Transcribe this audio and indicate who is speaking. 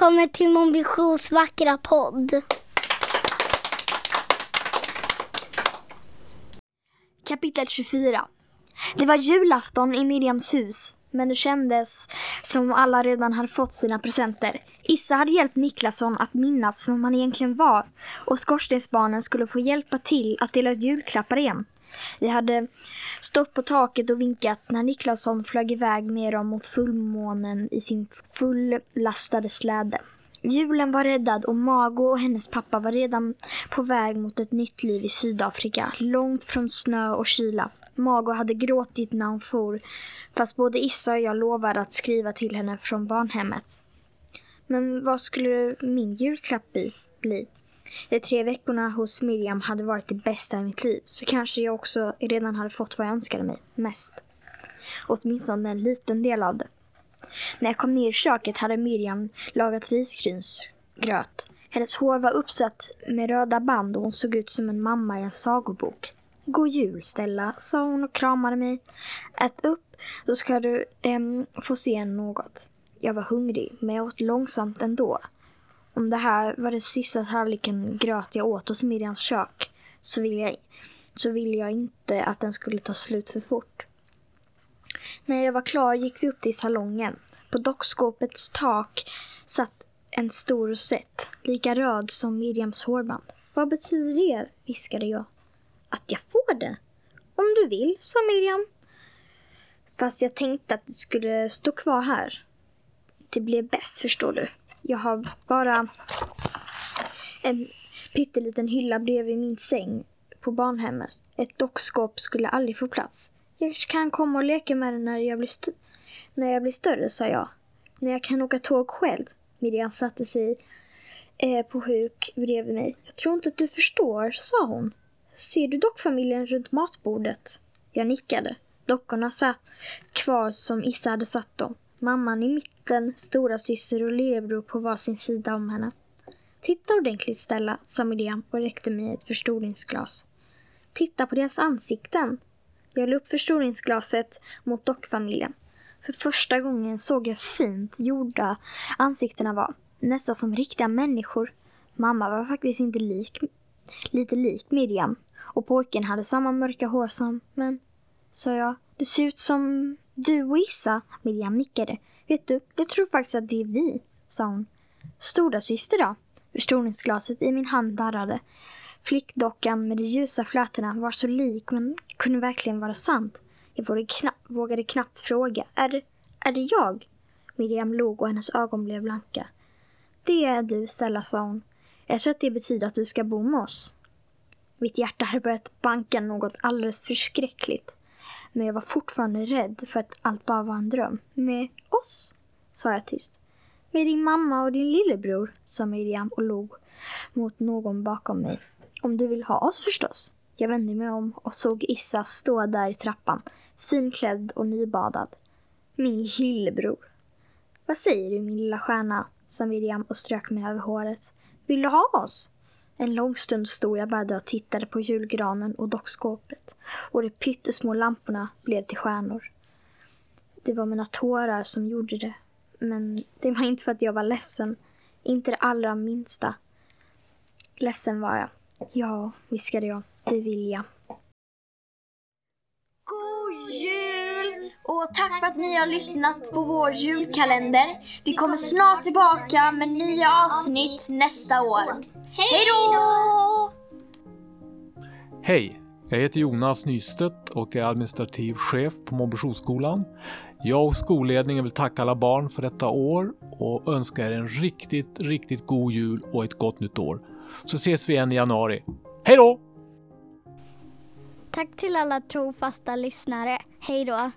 Speaker 1: välkommen till Mon Visions vackra podd.
Speaker 2: Kapitel 24 Det var julafton i Miriams hus, men det kändes som om alla redan hade fått sina presenter. Issa hade hjälpt Niklasson att minnas vem han egentligen var och skorstensbarnen skulle få hjälpa till att dela ut julklappar igen. Vi hade stått på taket och vinkat när Niklasson flög iväg med dem mot fullmånen i sin fullastade släde. Julen var räddad och Mago och hennes pappa var redan på väg mot ett nytt liv i Sydafrika, långt från snö och kyla. Mago hade gråtit när hon for, fast både Issa och jag lovade att skriva till henne från barnhemmet. Men vad skulle min julklapp bli? De tre veckorna hos Miriam hade varit det bästa i mitt liv, så kanske jag också redan hade fått vad jag önskade mig mest. Åtminstone en liten del av det. När jag kom ner i köket hade Miriam lagat risgrynsgröt. Hennes hår var uppsatt med röda band och hon såg ut som en mamma i en sagobok. God jul Stella, sa hon och kramade mig. Ät upp så ska du äm, få se något. Jag var hungrig, men jag åt långsamt ändå. Om det här var den sista tallriken gröt jag åt hos Miriams kök så ville jag, så ville jag inte att den skulle ta slut för fort. När jag var klar gick vi upp till salongen. På dockskåpets tak satt en stor rosett, lika röd som Miriams hårband. Vad betyder det? viskade jag. Att jag får det? Om du vill, sa Miriam. Fast jag tänkte att det skulle stå kvar här. Det blev bäst, förstår du. Jag har bara en pytteliten hylla bredvid min säng på barnhemmet. Ett dockskåp skulle aldrig få plats. Jag kan komma och leka med den när jag blir, när jag blir större, sa jag. När jag kan åka tåg själv. Miriam satte sig eh, på huk bredvid mig. Jag tror inte att du förstår, sa hon. Ser du dock familjen runt matbordet? Jag nickade. Dockorna satt kvar som Issa hade satt dem. Mamman i mitten, stora syster och lillebror på varsin sida om henne. Titta ordentligt Stella, sa Miriam och räckte mig ett förstoringsglas. Titta på deras ansikten. Jag la upp förstoringsglaset mot dockfamiljen. För första gången såg jag fint gjorda ansiktena var. Nästan som riktiga människor. Mamma var faktiskt inte lik, lite lik Miriam. Och pojken hade samma mörka hår som, men, sa jag, det ser ut som du och Issa. Miriam nickade. Vet du, jag tror faktiskt att det är vi, sa hon. Stora syster då? Förstoringsglaset i min hand darrade. Flickdockan med de ljusa flätorna var så lik men kunde verkligen vara sant. Jag vågade, kna vågade knappt fråga. Är det, är det jag? Miriam log och hennes ögon blev blanka. Det är du, Stella, sa hon. Jag tror att det betyder att du ska bo med oss. Mitt hjärta hade börjat banka något alldeles förskräckligt. Men jag var fortfarande rädd för att allt bara var en dröm. Med oss? sa jag tyst. Med din mamma och din lillebror, sa Miriam och log mot någon bakom mig. Om du vill ha oss förstås. Jag vände mig om och såg Issa stå där i trappan, finklädd och nybadad. Min lillebror. Vad säger du min lilla stjärna? sa Miriam och strök mig över håret. Vill du ha oss? En lång stund stod jag bara och tittade på julgranen och dockskåpet och de pyttesmå lamporna blev till stjärnor. Det var mina tårar som gjorde det. Men det var inte för att jag var ledsen. Inte det allra minsta. Ledsen var jag. Ja, viskade jag. Det vill jag.
Speaker 3: God jul! Och tack för att ni har lyssnat på vår julkalender. Vi kommer snart tillbaka med nya avsnitt nästa år. Hej då!
Speaker 4: Hej! Jag heter Jonas Nystedt och är administrativ chef på Montbouchonskolan. Jag och skolledningen vill tacka alla barn för detta år och önska er en riktigt, riktigt god jul och ett gott nytt år. Så ses vi igen i januari. Hej då!
Speaker 1: Tack till alla trofasta lyssnare. Hej då!